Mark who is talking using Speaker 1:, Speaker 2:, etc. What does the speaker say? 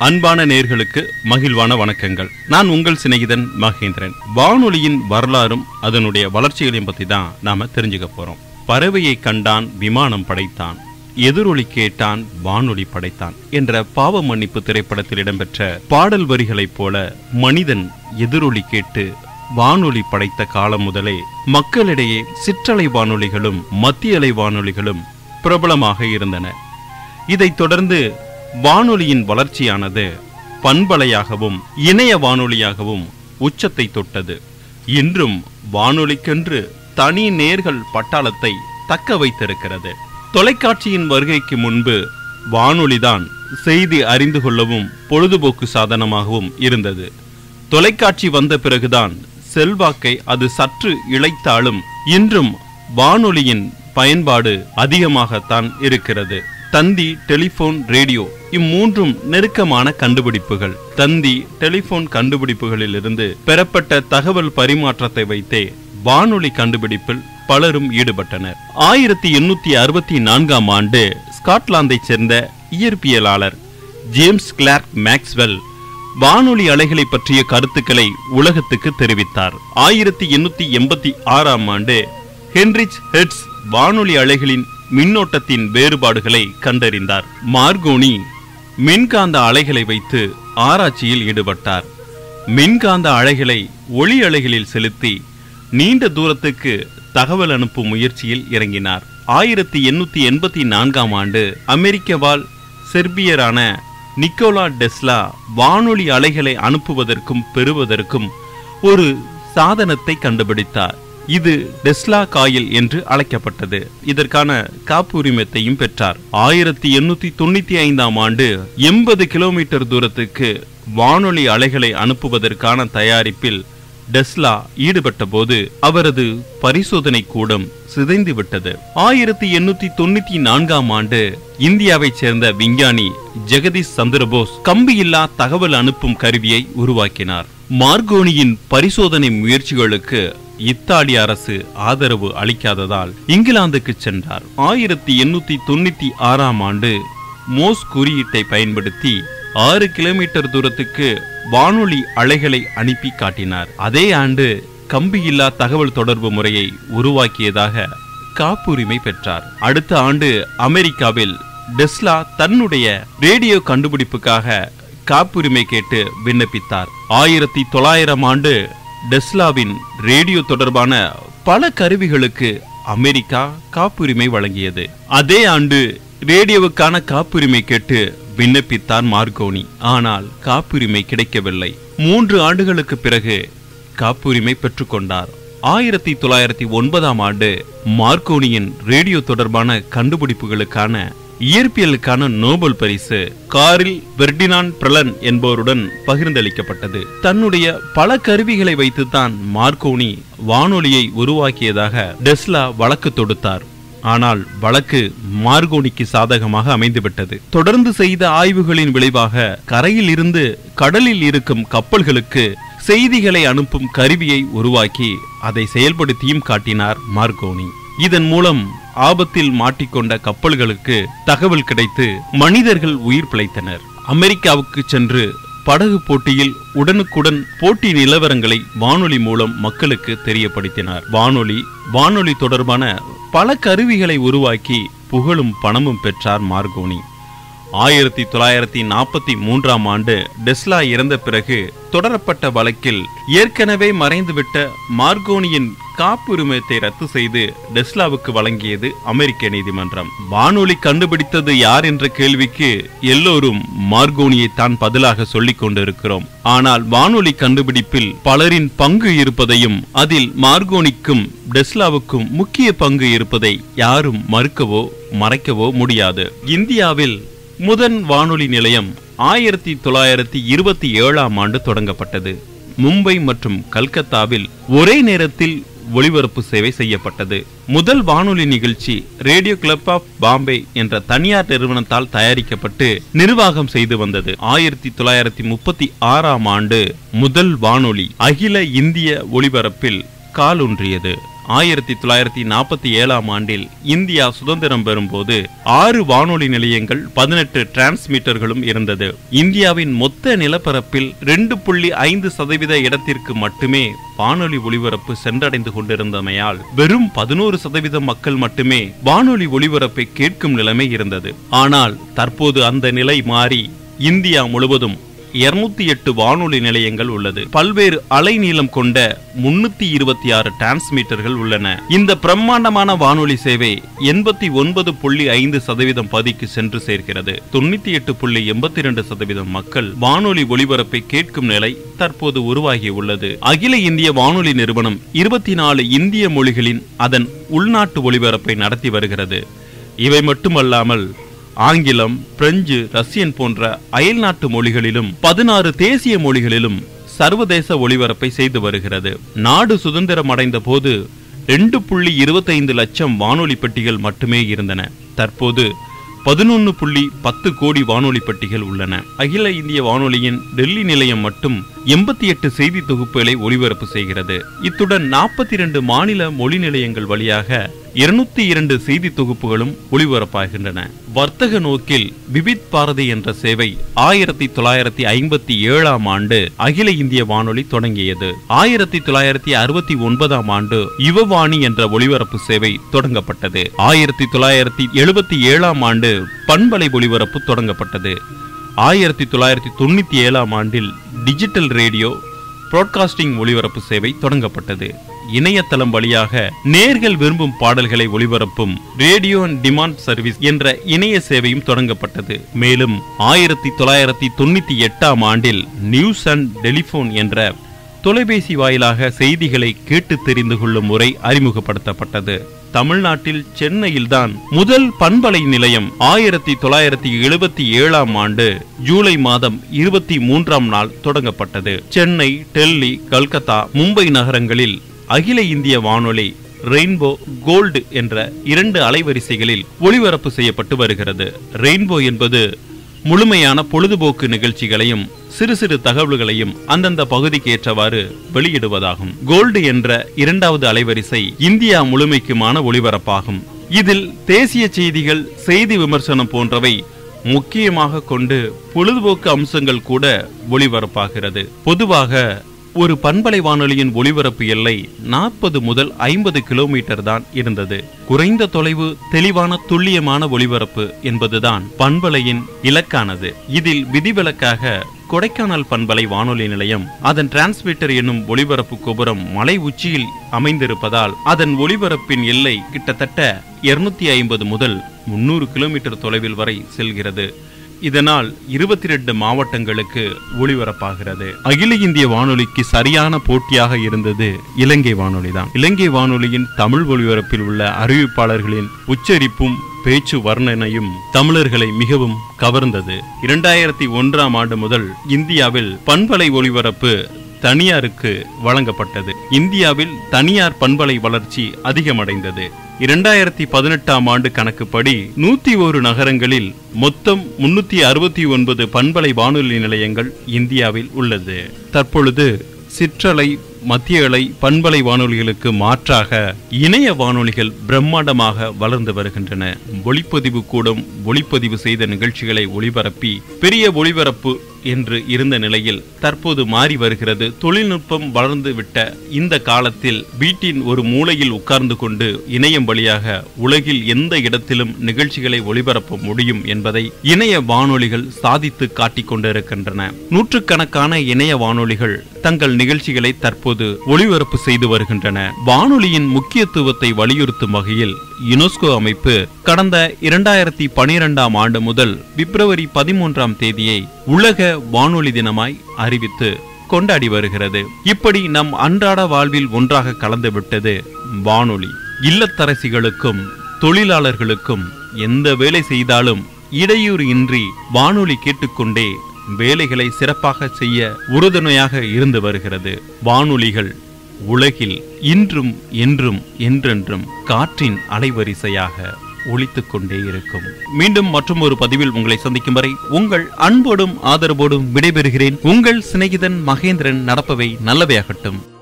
Speaker 1: அன்பான நேர்களுக்கு மகிழ்வான வணக்கங்கள். நான் உங்கள் சிநேகிதன் மகேந்திரன். வானொலியின் வரலாறும் அதனுடைய வளர்ச்சிகளையும் பத்தி தான் நாம தெரிஞ்சுக்க போறோம். பறவையை கண்டான் விமானம் படைத்தான். எதிரொலி கேட்டான் வானொலி படைத்தான் என்ற பாவ மன்னிப்பு திரைப்படத்தில் இடம்பெற்ற பாடல் வரிகளைப் போல மனிதன் எதிரொலி கேட்டு வானொலி படைத்த காலம் முதலே மக்களிடையே சிற்றலை வானொலிகளும் மத்திய அலை வானொலிகளும் பிரபலமாக இருந்தன. இதைத் தொடர்ந்து வானொலியின் வளர்ச்சியானது பண்பலையாகவும் இணைய வானொலியாகவும் உச்சத்தை தொட்டது. இன்றும் வானொலிக்கென்று தனி நேர்கள் பட்டாளத்தை தக்க வைத்திருக்கிறது. தொலைக்காட்சியின் வருகைக்கு முன்பு வானொலிதான் செய்தி அறிந்து கொள்ளவும் பொழுதுபோக்கு சாதனமாகவும் இருந்தது. தொலைக்காட்சி வந்த பிறகுதான் செல்வாக்கை அது சற்று இழைத்தாலும் இன்றும் வானொலியின் பயன்பாடு அதிகமாகத்தான் இருக்கிறது. தந்தி டெலிபோன் ரேடியோ. இம்மூன்றும் நெருக்கமான கண்டுபிடிப்புகள். தந்தி டெலிபோன் கண்டுபிடிப்புகளிலிருந்து பெறப்பட்ட தகவல் பரிமாற்றத்தை வைத்தே வானொலி கண்டுபிடிப்பில் பலரும் ஈடுபட்டனர். ஆயிரத்தி எண்ணூத்தி அறுபத்தி நான்காம் ஆண்டு ஸ்காட்லாந்தைச் சேர்ந்த இயற்பியலாளர் ஜேம்ஸ் கிளார்க் மேக்ஸ்வெல் வானொலி அலைகளை பற்றிய கருத்துக்களை உலகத்துக்கு தெரிவித்தார். ஆயிரத்தி எண்ணூத்தி எண்பத்தி ஆறாம் ஆண்டு ஹென்ரிச் ஹெட்ஸ் வானொலி அலைகளின் மின்னோட்டத்தின் வேறுபாடுகளை கண்டறிந்தார். மார்கோனி மின்காந்த அலைகளை வைத்து ஆராய்ச்சியில் ஈடுபட்டார். மின்காந்த அலைகளை ஒளி அலைகளில் செலுத்தி நீண்ட தூரத்துக்கு தகவல் அனுப்பும் முயற்சியில் இறங்கினார். ஆயிரத்தி எண்ணூத்தி எண்பத்தி நான்காம் ஆண்டு அமெரிக்க வாழ் செர்பியரான நிக்கோலா டெஸ்லா வானொலி அலைகளை அனுப்புவதற்கும் பெறுவதற்கும் ஒரு சாதனத்தை கண்டுபிடித்தார். இது டெஸ்லா காயில் என்று அழைக்கப்பட்டது. இதற்கான காப்புரிமத்தையும் பெற்றார். ஆயிரத்தி எண்ணூத்தி தொண்ணூத்தி ஐந்தாம் ஆண்டு எண்பது கிலோமீட்டர் தூரத்துக்கு வானொலி அலைகளை அனுப்புவதற்கான தயாரிப்பில் டெஸ்லா ஈடுபட்ட போது அவரது பரிசோதனை கூடம் சிதைந்து விட்டது. ஆயிரத்தி எண்ணூத்தி தொண்ணூத்தி நான்காம் ஆண்டு இந்தியாவைச் சேர்ந்த விஞ்ஞானி ஜெகதீஷ் சந்திரபோஸ் கம்பியில்லா தகவல் அனுப்பும் கருவியை உருவாக்கினார். மார்கோனியின் பரிசோதனை முயற்சிகளுக்கு இத்தாலி அரசு ஆதரவு அளிக்காததால் இங்கிலாந்துக்கு சென்றார். ஆயிரத்தி எண்ணூத்தி தொண்ணூத்தி ஆறாம் ஆண்டு மோஸ் குறியீட்டை பயன்படுத்தி ஆறு கிலோமீட்டர் தூரத்துக்கு வானொலி அலைகளை அனுப்பி காட்டினார். அதே ஆண்டு கம்பியில்லா தகவல் தொடர்பு முறையை உருவாக்கியதாக காப்புரிமை பெற்றார். அடுத்த ஆண்டு அமெரிக்காவில் டெஸ்லா தன்னுடைய ரேடியோ கண்டுபிடிப்புக்காக காப்புரிமை கேட்டு விண்ணப்பித்தார். ஆயிரத்தி தொள்ளாயிரம் ஆண்டு டெஸ்லாவின் ரேடியோ தொடர்பான பல கருவிகளுக்கு அமெரிக்கா காப்புரிமை வழங்கியது. அதே ஆண்டு ரேடியோவுக்கான காப்புரிமை கேட்டு விண்ணப்பித்தார் மார்கோனி. ஆனால் காப்புரிமை கிடைக்கவில்லை. மூன்று ஆண்டுகளுக்கு பிறகு காப்புரிமை பெற்றுக்கொண்டார் ஆயிரத்தி தொள்ளாயிரத்தி ஒன்பதாம் ஆண்டு மார்கோனியின் ரேடியோ தொடர்பான கண்டுபிடிப்புகளுக்கான இயற்பியலுக்கான நோபல் பரிசு காரில் பெர்டினான் பிரலன் என்பவருடன் பகிர்ந்தளிக்கப்பட்டது. தன்னுடைய பல கருவிகளை வைத்துத்தான் மார்கோனி வானொலியை உருவாக்கியதாக டெஸ்லா வழக்கு தொடுத்தார். ஆனால் வழக்கு மார்கோனிக்கு சாதகமாக அமைந்துவிட்டது. தொடர்ந்து செய்த ஆய்வுகளின் விளைவாக கரையில் இருந்து கடலில் இருக்கும் கப்பல்களுக்கு செய்திகளை அனுப்பும் கருவியை உருவாக்கி அதை செயல்படுத்தியும் காட்டினார் மார்கோனி. இதன் மூலம் ஆபத்தில் மாட்டிக்கொண்ட கப்பல்களுக்கு தகவல் கிடைத்து மனிதர்கள் உயிர் பிழைத்தனர். அமெரிக்காவுக்கு சென்று படகு போட்டியில் உடனுக்குடன் போட்டி நிலவரங்களை வானொலி மூலம் மக்களுக்கு தெரியப்படுத்தினார். வானொலி வானொலி தொடர்பான பல கருவிகளை உருவாக்கி புகழும் பணமும் பெற்றார் மார்கோனி. ஆயிரத்தி தொள்ளாயிரத்தி நாற்பத்தி மூன்றாம் ஆண்டு டெஸ்லா இறந்த பிறகு தொடரப்பட்ட வழக்கில் ஏற்கனவே மறைந்துவிட்ட மார்கோனியின் காப்புரிமத்தை ரத்து செய்து டெஸ்லாவுக்கு வழங்கியது அமெரிக்க நீதிமன்றம். வானொலி கண்டுபிடித்தது யார் என்ற கேள்விக்கு எல்லோரும் மார்கோனியை தான் பதிலாக சொல்லிக் கொண்டிருக்கிறோம். ஆனால் வானொலி கண்டுபிடிப்பில் பலரின் பங்கு இருப்பதையும் அதில் மார்கோனிக்கும் டெஸ்லாவுக்கும் முக்கிய பங்கு இருப்பதை யாரும் மறுக்கவோ மறைக்கவோ முடியாது. இந்தியாவில் முதன் வானொலி நிலையம் ஆயிரத்தி தொள்ளாயிரத்தி இருபத்தி ஏழாம் ஆண்டு தொடங்கப்பட்டது. மும்பை மற்றும் கல்கத்தாவில் ஒரே நேரத்தில் ஒளிபரப்பு சேவை செய்யப்பட்டது. முதல் வானொலி நிகழ்ச்சி ரேடியோ கிளப் ஆஃப் பாம்பே என்ற தனியார் நிறுவனத்தால் தயாரிக்கப்பட்டு நிர்வாகம் செய்து வந்தது. ஆயிரத்தி தொள்ளாயிரத்தி முப்பத்தி ஆறாம் ஆண்டு முதல் வானொலி அகில இந்திய ஒளிபரப்பில் காலூன்றியது. ஆயிரத்தி தொள்ளாயிரத்தி நாற்பத்தி ஏழாம் ஆண்டில் இந்தியா சுதந்திரம் பெறும்போது ஆறு வானொலி நிலையங்கள் பதினெட்டு டிரான்ஸ்மீட்டர்களும் இருந்தது. இந்தியாவின் மொத்த நிலப்பரப்பில் ரெண்டு புள்ளி ஐந்து சதவீத இடத்திற்கு மட்டுமே வானொலி ஒளிபரப்பு சென்றடைந்து கொண்டிருந்தமையால் வெறும் பதினோரு சதவீதம் மக்கள் மட்டுமே வானொலி ஒளிபரப்பை கேட்கும் நிலைமை இருந்தது. ஆனால் தற்போது அந்த நிலை மாறி இந்தியா முழுவதும் இருநூத்தி எட்டு வானொலி நிலையங்கள் உள்ளது. பல்வேறு அலைநீளம் கொண்ட முன்னூத்தி இருபத்தி ஆறு டிரான்ஸ்மீட்டர்கள் உள்ளன. இந்த பிரம்மாண்டமான வானொலி சேவை எண்பத்தி ஒன்பது புள்ளி ஐந்து சதவீதம் பதிக்கு சென்று சேர்கிறது. தொண்ணூத்தி எட்டு புள்ளி எண்பத்தி இரண்டு சதவீதம் மக்கள் வானொலி ஒளிபரப்பை கேட்கும் நிலை தற்போது உருவாகி உள்ளது. அகில இந்திய வானொலி நிறுவனம் இருபத்தி நாலு இந்திய மொழிகளின் அதன் உள்நாட்டு ஒளிபரப்பை நடத்தி வருகிறது. இவை மட்டுமல்லாமல் ஆங்கிலம் பிரெஞ்சு ரஷ்யன் போன்ற அயல் நாட்டு மொழிகளிலும் பதினாறு தேசிய மொழிகளிலும் சர்வதேச ஒளிபரப்பை செய்து வருகிறது. நாடு சுதந்திரம் அடைந்த போது ரெண்டு புள்ளி இருபத்தைந்து லட்சம் வானொலி பெட்டிகள் மட்டுமே இருந்தன. தற்போது பதினொன்னு புள்ளி பத்து கோடி வானொலி பெட்டிகள் உள்ளன. அகில இந்திய வானொலியின் டெல்லி நிலையம் மட்டும் எண்பத்தி எட்டு செய்தி தொகுப்புகளை ஒளிபரப்பு செய்கிறது. இத்துடன் நாற்பத்தி இரண்டு மாநில மொழி நிலையங்கள் வழியாக இருநூத்தி இரண்டு செய்தி தொகுப்புகளும் ஒளிபரப்பாகின்றன. வர்த்தக நோக்கில் விவித் பாரதி என்ற சேவை ஆயிரத்தி தொள்ளாயிரத்தி ஐம்பத்தி ஏழாம் ஆண்டு அகில இந்திய வானொலி தொடங்கியது. ஆயிரத்தி தொள்ளாயிரத்தி அறுபத்தி ஒன்பதாம் ஆண்டு யுவவாணி என்ற ஒளிபரப்பு சேவை தொடங்கப்பட்டது. ஆயிரத்தி தொள்ளாயிரத்தி எழுபத்தி ஏழாம் ஆண்டு பண்பலை ஒளிபரப்பு தொடங்கப்பட்டது. ஆயிரத்தி தொள்ளாயிரத்தி தொண்ணூத்தி ஏழாம் ஆண்டில் டிஜிட்டல் ரேடியோ புராட்காஸ்டிங் ஒளிபரப்பு சேவை தொடங்கப்பட்டது. இணையதளம் வழியாக நேர்கள் விரும்பும் பாடல்களை ஒளிபரப்பும் ரேடியோ அண்ட் டிமாண்ட் சர்வீஸ் என்ற இணைய சேவையும் தொடங்கப்பட்டது. மேலும் ஆயிரத்தி தொள்ளாயிரத்தி தொண்ணூத்தி எட்டாம் ஆண்டில் நியூஸ் அண்ட் டெலிபோன் என்ற தொலைபேசி வாயிலாக செய்திகளை கேட்டு தெரிந்து கொள்ளும் முறை அறிமுகப்படுத்தப்பட்டது. தமிழ்நாட்டில் சென்னையில்தான் முதல் பண்பலை நிலையம் ஆயிரத்தி தொள்ளாயிரத்தி எழுபத்தி ஏழாம் ஆண்டு ஜூலை மாதம் இருபத்தி மூன்றாம் நாள் தொடங்கப்பட்டது. சென்னை டெல்லி கல்கத்தா மும்பை நகரங்களில் அகில இந்திய வானொலி ரெயின்போ கோல்டு என்ற இரண்டு அலைவரிசைகளில் ஒளிபரப்பு செய்யப்பட்டு வருகிறது. ரெயின்போ என்பது முழுமையான பொழுதுபோக்கு நிகழ்ச்சிகளையும் சிறு சிறு தகவல்களையும் அந்தந்த பகுதிக்கு ஏற்றவாறு வெளியிடுவதாகும். கோல்டு என்ற இரண்டாவது அலைவரிசை இந்தியா முழுமைக்குமான ஒளிபரப்பாகும். இதில் தேசிய செய்திகள் செய்தி விமர்சனம் போன்றவை முக்கியமாக கொண்டு பொழுதுபோக்கு அம்சங்கள் கூட ஒளிபரப்பாகிறது. பொதுவாக ஒரு பண்பலை வானொலியின் ஒளிபரப்பு எல்லை நாற்பது முதல் ஐம்பது கிலோமீட்டர் தான் இருந்தது. குறைந்த தொலைவு தெளிவான துல்லியமான ஒளிபரப்பு என்பதுதான் பண்பலையின் இலக்கானது. இதில் விதிவிலக்காக கொடைக்கானல் பண்பலை வானொலி நிலையம் அதன் டிரான்ஸ்மிட்டர் என்னும் ஒளிபரப்பு கோபுரம் மலை உச்சியில் அமைந்திருப்பதால் அதன் ஒளிபரப்பின் எல்லை கிட்டத்தட்ட இருநூத்தி ஐம்பது முதல் முன்னூறு கிலோமீட்டர் தொலைவில் வரை செல்கிறது. இதனால் இருபத்தி ரெண்டு மாவட்டங்களுக்கு ஒளிபரப்பாகிறது. அகில இந்திய வானொலிக்கு சரியான போட்டியாக இருந்தது இலங்கை வானொலி தான் இலங்கை வானொலியின் தமிழ் ஒளிபரப்பில் உள்ள அறிவிப்பாளர்களின் உச்சரிப்பும் பேச்சு வர்ணனையும் தமிழர்களை மிகவும் கவர்ந்தது. இரண்டாயிரத்தி ஒன்றாம் ஆண்டு முதல் இந்தியாவில் பண்பலை ஒளிபரப்பு தனியாருக்கு வழங்கப்பட்டது. இந்தியாவில் தனியார் பண்பலை வளர்ச்சி அதிகமடைந்தது. இரண்டாயிரத்தி பதினெட்டாம் ஆண்டு கணக்குப்படி நூத்தி ஒரு நகரங்களில் மொத்தம் முன்னூத்தி அறுபத்தி ஒன்பது பண்பலை வானொலி நிலையங்கள் இந்தியாவில் உள்ளது. தற்பொழுது சிற்றலை மத்திய அலை பண்பலை வானொலிகளுக்கு மாற்றாக இணைய வானொலிகள் பிரம்மாண்டமாக வளர்ந்து வருகின்றன. ஒளிப்பதிவு கூடம் ஒளிப்பதிவு செய்த நிகழ்ச்சிகளை ஒளிபரப்பி பெரிய ஒளிபரப்பு என்று இருந்த நிலையில் தற்போது மாறி வருகிறது. தொழில்நுட்பம் வளர்ந்துவிட்ட இந்த காலத்தில் வீட்டின் ஒரு மூலையில் உட்கார்ந்து கொண்டு இணையம் வழியாக உலகில் எந்த இடத்திலும் நிகழ்ச்சிகளை ஒளிபரப்ப முடியும் என்பதை இணைய வானொலிகள் சாதித்து காட்டிக் கொண்டிருக்கின்றன. நூற்றுக்கணக்கான இணைய வானொலிகள் தங்கள் நிகழ்ச்சிகளை தற்போது ஒளிபரப்பு செய்து வருகின்றன. வானொலியின் முக்கியத்துவத்தை வலியுறுத்தும் வகையில் யுனெஸ்கோ அமைப்பு கடந்த இரண்டாயிரத்தி பனிரெண்டாம் ஆண்டு முதல் பிப்ரவரி பதிமூன்றாம் தேதியை உலக வானொலி தினமாய் அறிவித்து கொண்டாடி வருகிறது. இப்படி நம் அன்றாட வாழ்வில் ஒன்றாக கலந்துவிட்டது வானொலி. இல்லத்தரசிகளுக்கும் தொழிலாளர்களுக்கும் எந்த வேலை செய்தாலும் இடையூறு இன்றி வானொலி கேட்டுக்கொண்டே வேலைகளை சிறப்பாக செய்ய உறுதுணையாக இருந்து வருகிறது. வானொலிகள் உலகில் இன்றும் என்றும் என்றென்றும் காற்றின் அலைவரிசையாக ஒழித்து கொண்டே இருக்கும். மீண்டும் மற்றும் ஒரு பதிவில் உங்களை சந்திக்கும் வரை உங்கள் அன்போடும் ஆதரவோடும் விடைபெறுகிறேன். உங்கள் சிநேகிதன் மகேந்திரன் நடப்பவை நல்லவையாகட்டும்.